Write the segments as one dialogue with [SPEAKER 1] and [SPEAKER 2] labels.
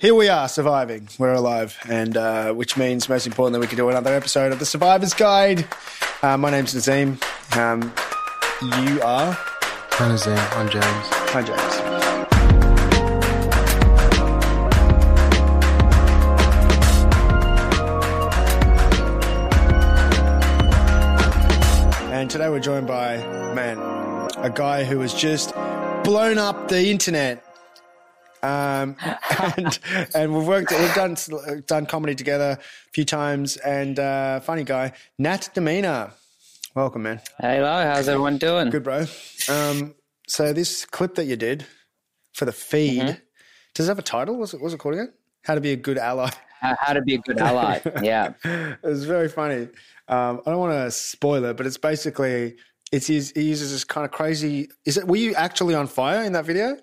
[SPEAKER 1] here we are surviving. We're alive, and uh, which means most importantly, we can do another episode of the Survivor's Guide. Uh, my name's Nazim. Um, you are.
[SPEAKER 2] Hi, Nazim. I'm James.
[SPEAKER 1] Hi, James. And today we're joined by, man, a guy who has just blown up the internet. Um, and and we've worked, we've done done comedy together a few times. And uh, funny guy, Nat Damena. Welcome, man.
[SPEAKER 3] Hello, how's everyone doing?
[SPEAKER 1] Good, bro. Um, so this clip that you did for the feed,
[SPEAKER 3] Mm-hmm.
[SPEAKER 1] does it have a title? What's it, what's it called again? How to be a good ally.
[SPEAKER 3] How, how to be a good ally. Yeah.
[SPEAKER 1] it was very funny. Um, I don't want to spoil it, but it's basically it's he uses this kind of crazy. Is it? Were you actually on fire in that video?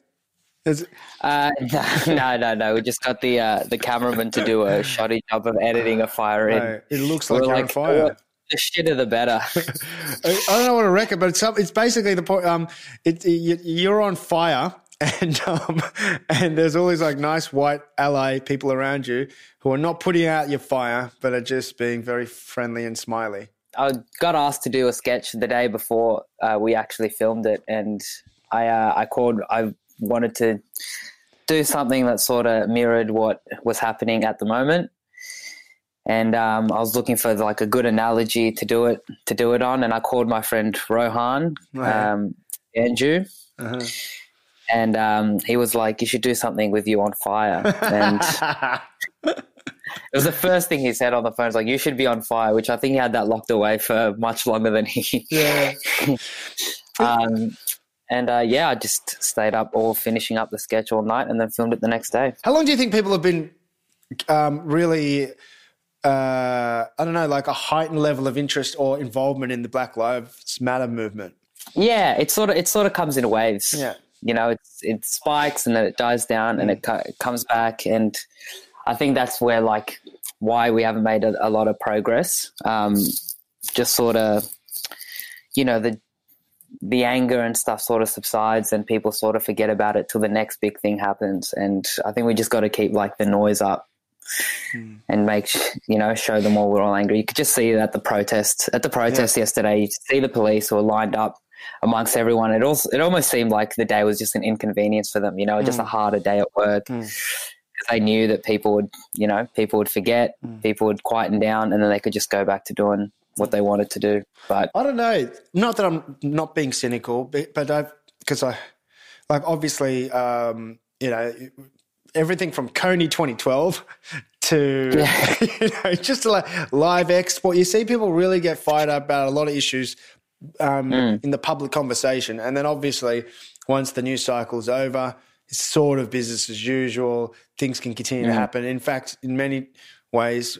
[SPEAKER 1] Is it,
[SPEAKER 3] Uh, no, no, no. We just got the uh, the cameraman to do a shoddy job of editing a fire in.
[SPEAKER 1] no, it looks like
[SPEAKER 3] We're
[SPEAKER 1] you're fire.
[SPEAKER 3] The shitter the better.
[SPEAKER 1] I don't know what to reckon, but it's it's basically the point. Um, it, you, you're on fire, and um, and there's all these like nice white ally people around you who are not putting out your fire, but are just being very friendly and smiley.
[SPEAKER 3] I got asked to do a sketch the day before uh, we actually filmed it, and I uh, I called. I wanted to do something that sort of mirrored what was happening at the moment, and um, I was looking for like a good analogy to do it to do it on, and I called my friend Rohan
[SPEAKER 1] Right.
[SPEAKER 3] um, Andrew,
[SPEAKER 1] Uh-huh.
[SPEAKER 3] and um, he was like, "You should do something with you on fire," and. It was the first thing he said on the phone. It's like, you should be on fire, which I think he had that locked away for much longer than he.
[SPEAKER 1] yeah.
[SPEAKER 3] Um, and uh, yeah, I just stayed up all finishing up the sketch all night and then filmed it the next day.
[SPEAKER 1] How long do you think people have been um, really, uh, I don't know, like a heightened level of interest or involvement in the Black Lives Matter movement?
[SPEAKER 3] Yeah, it sort of it sort of comes in waves.
[SPEAKER 1] Yeah.
[SPEAKER 3] you know, it's it spikes and then it dies down and it, co- it comes back, and I think that's where like why we haven't made a, a lot of progress. Um, just sort of, you know, the the anger and stuff sort of subsides and people sort of forget about it till the next big thing happens. And I think we just got to keep like the noise up hmm. and make, you know, show them all we're all angry. You could just see that the protest, at the protest yesterday, you see the police were lined up amongst everyone. It also, it almost seemed like the day was just an inconvenience for them, you know, just hmm. a harder day at work.
[SPEAKER 1] Mm.
[SPEAKER 3] They knew that people would, you know, people would forget, hmm. people would quieten down, and then they could just go back to doing what they wanted to do. But
[SPEAKER 1] I don't know. Not that I'm not being cynical, but, but I've, because I, like, obviously, um, you know, everything from Kony 2012 to, you know, just like live export. You see people really get fired up about a lot of issues um, in the public conversation. And then obviously, once the news cycle's over, it's sort of business as usual. Things can continue to happen. In fact, in many ways,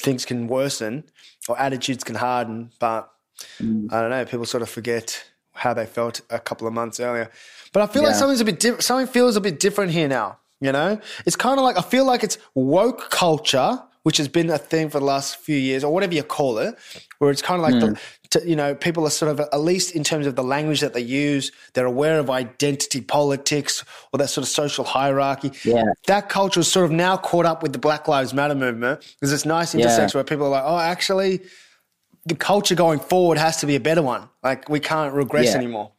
[SPEAKER 1] things can worsen or attitudes can harden. But mm. I don't know. People sort of forget how they felt a couple of months earlier. But I feel like something's a bit different. Something feels a bit different here now. You know, it's kind of like I feel like it's woke culture, which has been a thing for the last few years, or whatever you call it, where it's kind of like the, mm. to, you know, people are sort of at least in terms of the language that they use, they're aware of identity politics or that sort of social hierarchy.
[SPEAKER 3] Yeah.
[SPEAKER 1] that culture is sort of now caught up with the Black Lives Matter movement. There's this nice intersection where people are like, oh, actually, the culture going forward has to be a better one. Like we can't regress
[SPEAKER 3] Yeah.
[SPEAKER 1] anymore.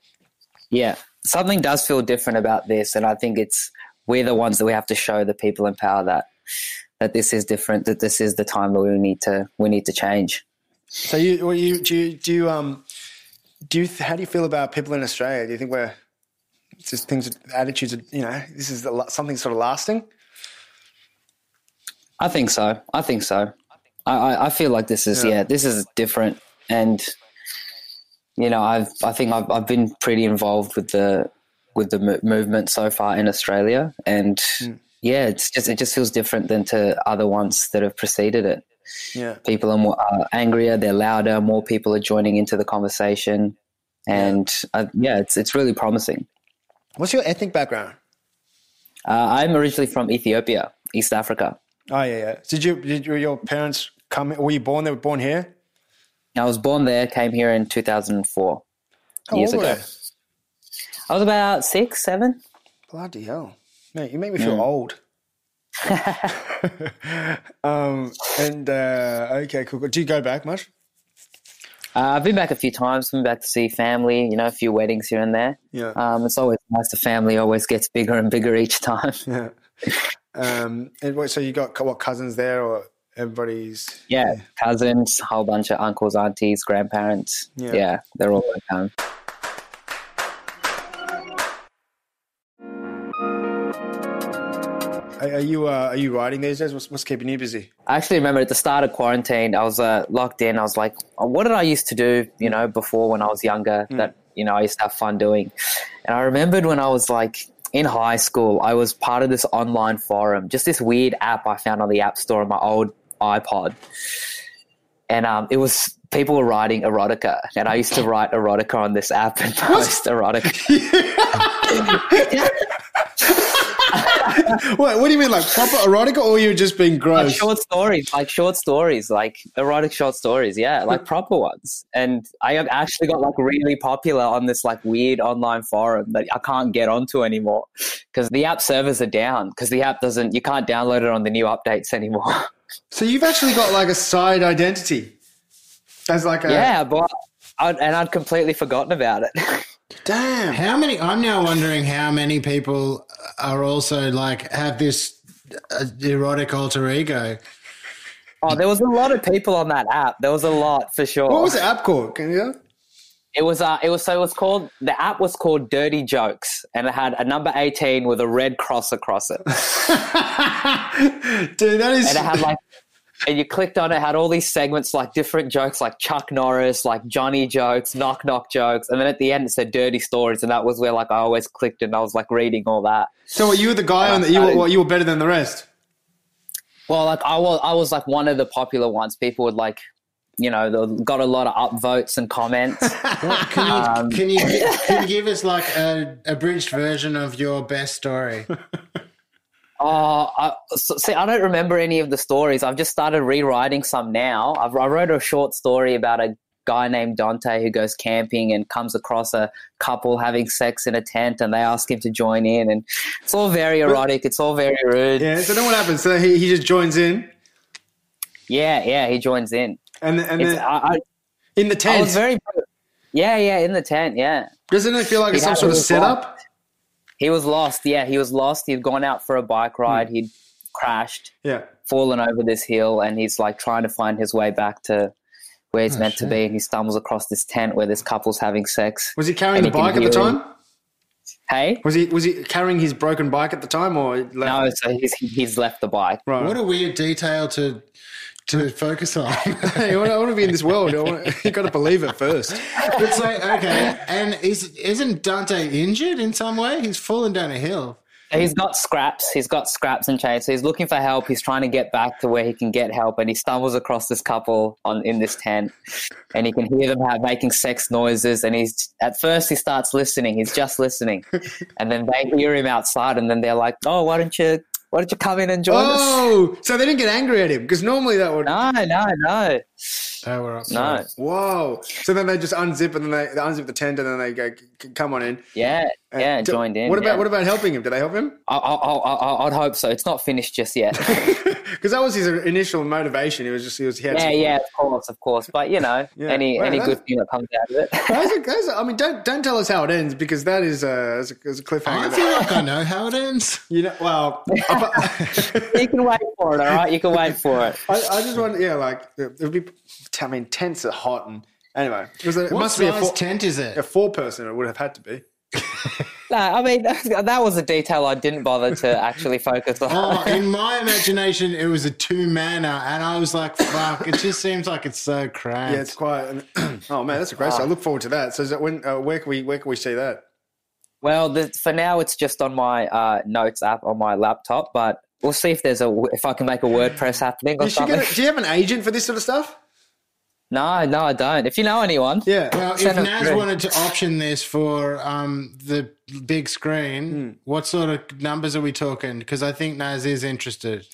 [SPEAKER 3] yeah, something does feel different about this, and I think it's we're the ones that we have to show the people in power that that this is different, that this is the time that we need to we need to change.
[SPEAKER 1] So you, you do you do you, um do you how do you feel about people in Australia? Do you think we're it's just things attitudes? Are, you know, this is something sort of lasting.
[SPEAKER 3] I think so. I think so. I, I, I feel like this is
[SPEAKER 1] Yeah.
[SPEAKER 3] yeah. this is different, and you know, I've I think I've I've been pretty involved with the with the mo- movement so far in Australia, and yeah, it's just it just feels different than to other ones that have preceded it.
[SPEAKER 1] Yeah.
[SPEAKER 3] People are more uh, angrier, they're louder, more people are joining into the conversation, and uh, yeah, it's it's really promising.
[SPEAKER 1] What's your ethnic background?
[SPEAKER 3] Uh, I'm originally from Ethiopia, East Africa.
[SPEAKER 1] Oh yeah, yeah. Did you did your- your parents come? Were you born? They were born here.
[SPEAKER 3] I was born there, came here in 2004.
[SPEAKER 1] How
[SPEAKER 3] Years
[SPEAKER 1] old were
[SPEAKER 3] ago. I was about six, seven.
[SPEAKER 1] Bloody hell, mate! You make me feel old. um, and uh, okay, cool, cool. Do you go back much?
[SPEAKER 3] Uh, I've been back a few times. Been back to see family. You know, a few weddings here and there.
[SPEAKER 1] Yeah.
[SPEAKER 3] Um, it's always nice. The family always gets bigger and bigger each time.
[SPEAKER 1] Yeah. Um, and what, so you got what cousins there, or everybody's?
[SPEAKER 3] Yeah, cousins, a whole bunch of uncles, aunties, grandparents.
[SPEAKER 1] Yeah.
[SPEAKER 3] Yeah, they're all at
[SPEAKER 1] Are, are you uh, are you writing these days? What's, what's keeping you busy?
[SPEAKER 3] I actually remember at the start of quarantine, I was uh, locked in. I was like, oh, what did I used to do, you know, before when I was younger that, you know, I used to have fun doing? And I remembered when I was like in high school, I was part of this online forum, just this weird app I found on the App Store on my old iPod. And um, it was people were writing erotica. And I used to write erotica on this app and post erotica.
[SPEAKER 1] What What do you mean, like proper erotica, or you're just being
[SPEAKER 3] like
[SPEAKER 1] gross?
[SPEAKER 3] short stories, like short stories, like erotic short stories, yeah, like proper ones. And I have actually got like really popular on this like weird online forum that I can't get onto anymore because the app servers are down because the app doesn't, you can't download it on the new updates anymore.
[SPEAKER 1] So you've actually got like a side identity as like a
[SPEAKER 3] yeah, but I'd, and I'd completely forgotten about it.
[SPEAKER 1] Damn.
[SPEAKER 2] How many? I'm now wondering how many people are also like have this uh, erotic alter ego.
[SPEAKER 3] oh, there was a lot of people on that app. There was a lot for sure.
[SPEAKER 1] What was the app called? Can you?
[SPEAKER 3] It was uh, it was so it was called the app was called Dirty Jokes, and it had a number eighteen with a red cross across it,
[SPEAKER 1] Dude, that is.
[SPEAKER 3] and it had like, and you clicked on it, it had all these segments like different jokes, like Chuck Norris, like Johnny jokes, knock knock jokes, and then at the end it said Dirty Stories, and that was where like I always clicked and I was like reading all that.
[SPEAKER 1] so what, you were the guy on that? You were what, you were better than the rest.
[SPEAKER 3] Well, like I was, I was like one of the popular ones. People would like, you know, they got a lot of upvotes and comments.
[SPEAKER 2] What, um, can you can you can you give us like a abridged version of your best story?
[SPEAKER 3] Oh, I, see, I don't remember any of the stories. I've just started rewriting some now. I've, I wrote a short story about a guy named Dante who goes camping and comes across a couple having sex in a tent, and they ask him to join in, and it's all very erotic. It's all very rude. Yeah.
[SPEAKER 1] So then what happens? So he, he just joins in,
[SPEAKER 3] yeah, yeah, he joins in.
[SPEAKER 1] and and then
[SPEAKER 3] I, I,
[SPEAKER 1] in the tent,
[SPEAKER 3] very, yeah, yeah, in the tent, yeah.
[SPEAKER 1] doesn't it feel like it's some sort of setup?
[SPEAKER 3] He was lost. Yeah, he was lost. He'd gone out for a bike hmm. ride. He'd crashed.
[SPEAKER 1] Yeah.
[SPEAKER 3] fallen over this hill and he's like trying to find his way back to where he's
[SPEAKER 2] Oh,
[SPEAKER 3] meant to be and he stumbles across this tent where this couple's having sex.
[SPEAKER 1] Was he carrying
[SPEAKER 3] And
[SPEAKER 1] the
[SPEAKER 3] he
[SPEAKER 1] bike at the
[SPEAKER 3] hear him.
[SPEAKER 1] time?
[SPEAKER 3] Hey?
[SPEAKER 1] Was he was he carrying his broken bike at the time, or left?
[SPEAKER 3] No, so he's he's left the bike.
[SPEAKER 1] Right.
[SPEAKER 2] What a weird detail to to focus on.
[SPEAKER 1] hey, I want, to be in this world. I want, you got to believe it first.
[SPEAKER 2] it's like okay, and is isn't Dante injured in some way? He's fallen down a hill.
[SPEAKER 3] He's got scraps. He's got scraps and chains. So he's looking for help. He's trying to get back to where he can get help, and he stumbles across this couple on in this tent, and he can hear them have, making sex noises. And he's at first he starts listening. He's just listening, and then they hear him outside, and then they're like, "Oh, why don't you why don't you come in and join us?"
[SPEAKER 1] Oh, so they didn't get angry at him because normally that would.
[SPEAKER 3] No, no, no,
[SPEAKER 2] Oh, we're up.
[SPEAKER 3] no.
[SPEAKER 1] Whoa! So then they just unzip and then they, they unzip the tent and then they go, "Come on in."
[SPEAKER 3] Yeah, yeah, joined in.
[SPEAKER 1] What about
[SPEAKER 3] yeah.
[SPEAKER 1] what about helping him? Did they help him?
[SPEAKER 3] I, I, I, I, I'd hope so. It's not finished just yet.
[SPEAKER 1] Because that was his initial motivation. He was just he was he had
[SPEAKER 3] yeah,
[SPEAKER 1] some-
[SPEAKER 3] yeah, of course, of course. But you know,
[SPEAKER 1] Yeah.
[SPEAKER 3] any
[SPEAKER 1] Well,
[SPEAKER 3] any
[SPEAKER 1] that's-
[SPEAKER 3] good thing that comes out of it.
[SPEAKER 1] Those are- those are- I mean, don't don't tell us how it ends because that is a, is a, is a cliffhanger.
[SPEAKER 2] I feel like I know how it ends.
[SPEAKER 1] you know, well,
[SPEAKER 3] you can wait for it, all right. You can wait for it.
[SPEAKER 1] I, I just want, yeah, like it would be. I mean, tents are hot and anyway, it, was a, it
[SPEAKER 2] What
[SPEAKER 1] must be a four,
[SPEAKER 2] tent is it?
[SPEAKER 1] a four person. It would have had to be.
[SPEAKER 3] No, I mean that, that was a detail I didn't bother to actually focus on.
[SPEAKER 2] Oh, in my imagination, it was a two manner, and I was like, "Fuck!" It just seems like it's so cramped.
[SPEAKER 1] Yeah, it's quite. oh man, that's a great. So I look forward to that. So is that when? Uh, where can we where can we see that?
[SPEAKER 3] Well, the, for now, it's just on my uh, notes app on my laptop, but we'll see if there's a if I can make a WordPress happening or
[SPEAKER 1] You
[SPEAKER 3] something.
[SPEAKER 1] get a, do you have an agent for this sort of stuff?
[SPEAKER 3] No, no, I don't. If you know anyone,
[SPEAKER 1] Yeah.
[SPEAKER 2] Well, if
[SPEAKER 3] Send it
[SPEAKER 2] Naz
[SPEAKER 3] through.
[SPEAKER 2] wanted to option this for um, the big screen,
[SPEAKER 1] Hmm.
[SPEAKER 2] what sort of numbers are we talking? Because I think Naz is interested.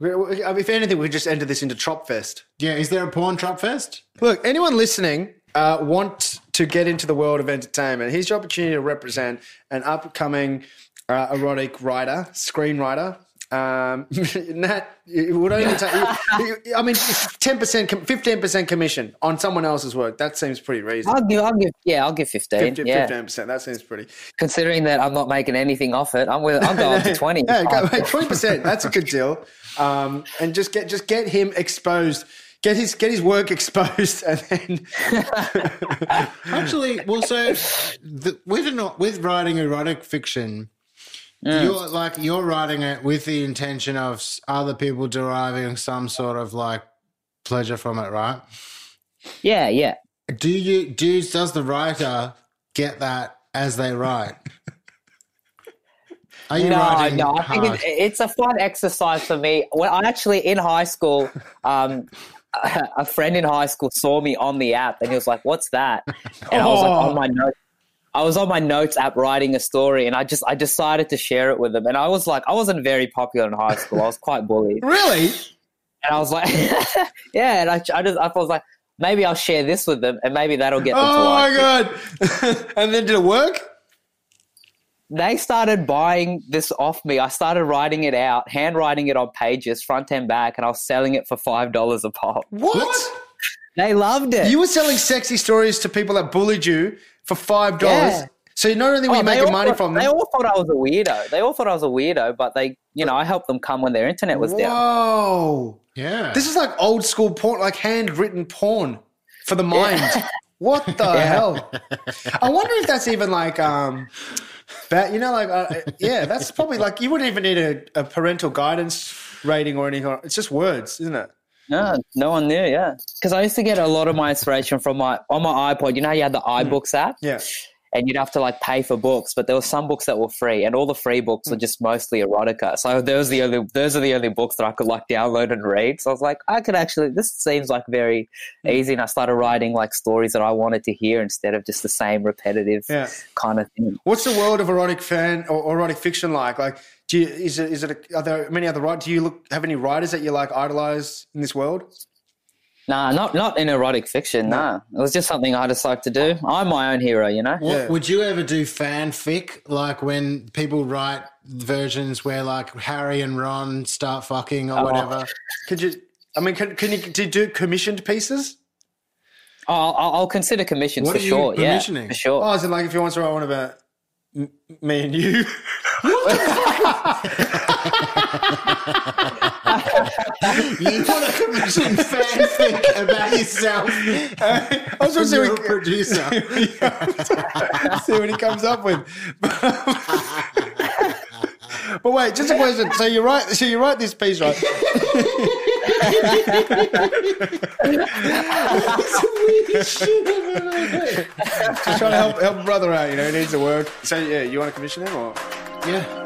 [SPEAKER 1] We- we- I mean, if anything, we just enter this into Tropfest.
[SPEAKER 2] Yeah, is there a porn Tropfest?
[SPEAKER 1] Look, anyone listening uh, want to get into the world of entertainment? Here's your opportunity to represent an upcoming uh, erotic writer, screenwriter. Um, Nat, it would only take. I mean, ten percent, fifteen percent commission on someone else's work. That seems pretty reasonable.
[SPEAKER 3] I'll give, I'll give, yeah, I'll give 15.
[SPEAKER 1] 15
[SPEAKER 3] yeah.
[SPEAKER 1] percent. That seems pretty.
[SPEAKER 3] Considering that I'm not making anything off it, I'm with, I'm going to 20.
[SPEAKER 1] Yeah, twenty percent. That's a good deal. Um, and just get just get him exposed. Get his get his work exposed, and then
[SPEAKER 2] Actually, well, so the, with an, with writing erotic fiction, you're like you're writing it with the intention of other people deriving some sort of like pleasure from it, right?
[SPEAKER 3] Yeah, yeah.
[SPEAKER 2] Do you do does the writer get that as they write? Are you
[SPEAKER 3] No,
[SPEAKER 2] writing
[SPEAKER 3] no, I think
[SPEAKER 2] hard?
[SPEAKER 3] it, it's a fun exercise for me. When I actually in high school, um, a friend in high school saw me on the app and he was like, "What's that?" And I was like,
[SPEAKER 1] Oh.
[SPEAKER 3] "On my notes." I was on my notes app writing a story, and I just I decided to share it with them. And I was like, I wasn't very popular in high school. I was quite bullied,
[SPEAKER 1] really,
[SPEAKER 3] and I was like, yeah. And I, I just I was like, maybe I'll share this with them, and maybe that'll get them to
[SPEAKER 1] oh
[SPEAKER 3] like
[SPEAKER 1] my
[SPEAKER 3] it.
[SPEAKER 1] god! and then did it work?
[SPEAKER 3] they started buying this off me. I started writing it out, handwriting it on pages, front and back, and I was selling it for five dollars a pop.
[SPEAKER 1] What?
[SPEAKER 3] They loved it.
[SPEAKER 1] You were selling sexy stories to people that bullied you for five dollars.
[SPEAKER 3] Yeah.
[SPEAKER 1] So not only were
[SPEAKER 3] Oh,
[SPEAKER 1] you making
[SPEAKER 3] all
[SPEAKER 1] money
[SPEAKER 3] thought-
[SPEAKER 1] from
[SPEAKER 3] They all thought I was a weirdo. They all thought I was a weirdo, but they, you know, I helped them come when their internet was down.
[SPEAKER 1] Whoa!
[SPEAKER 2] yeah.
[SPEAKER 1] This is like old school porn, like handwritten porn for the mind. What the hell? I wonder if that's even like, um, that you know, like, uh, yeah, that's probably like you wouldn't even need a, a parental guidance rating or anything. It's just words, isn't it?
[SPEAKER 3] No, no one knew. Yeah, because I used to get a lot of my inspiration from my on my iPod. You know, how you had the hmm. iBooks app,
[SPEAKER 1] Yeah.
[SPEAKER 3] and you'd have to like pay for books, but there were some books that were free, and all the free books were hmm. just mostly erotica. So those are the only those are the only books that I could like download and read. So I was like, I could actually. This seems like very hmm. easy, and I started writing like stories that I wanted to hear instead of just the same repetitive
[SPEAKER 1] Yeah.
[SPEAKER 3] kind of thing.
[SPEAKER 1] What's the world of erotic fan or erotic fiction like? Like, do you, is it is it a, are there many other writers? Do you look have any writers that you like idolize in this world?
[SPEAKER 3] Nah, not not in erotic fiction. Nah, it was just something I just like to do. I'm my own hero, you know.
[SPEAKER 2] What,
[SPEAKER 1] Yeah.
[SPEAKER 2] Would you ever do fanfic, like when people write versions where like Harry and Ron start fucking
[SPEAKER 3] Oh.
[SPEAKER 2] or whatever?
[SPEAKER 1] Could you? I mean, can, can you do you do commissioned pieces?
[SPEAKER 3] I'll, I'll I'll consider commissions
[SPEAKER 2] What
[SPEAKER 3] for
[SPEAKER 2] are you
[SPEAKER 3] sure. Yeah,
[SPEAKER 2] commissioning?
[SPEAKER 3] for sure.
[SPEAKER 1] Oh, is it like if you want to write one about me and you?
[SPEAKER 2] You want to commission fanfic about yourself?
[SPEAKER 1] I was going to see
[SPEAKER 2] You're
[SPEAKER 1] what,
[SPEAKER 2] producer.
[SPEAKER 1] see what he comes up with. but wait, just a question. So you write, so you write this piece, right? Just trying to help help brother out. You know, he needs to work. So yeah, you want to commission him or?
[SPEAKER 2] Yeah.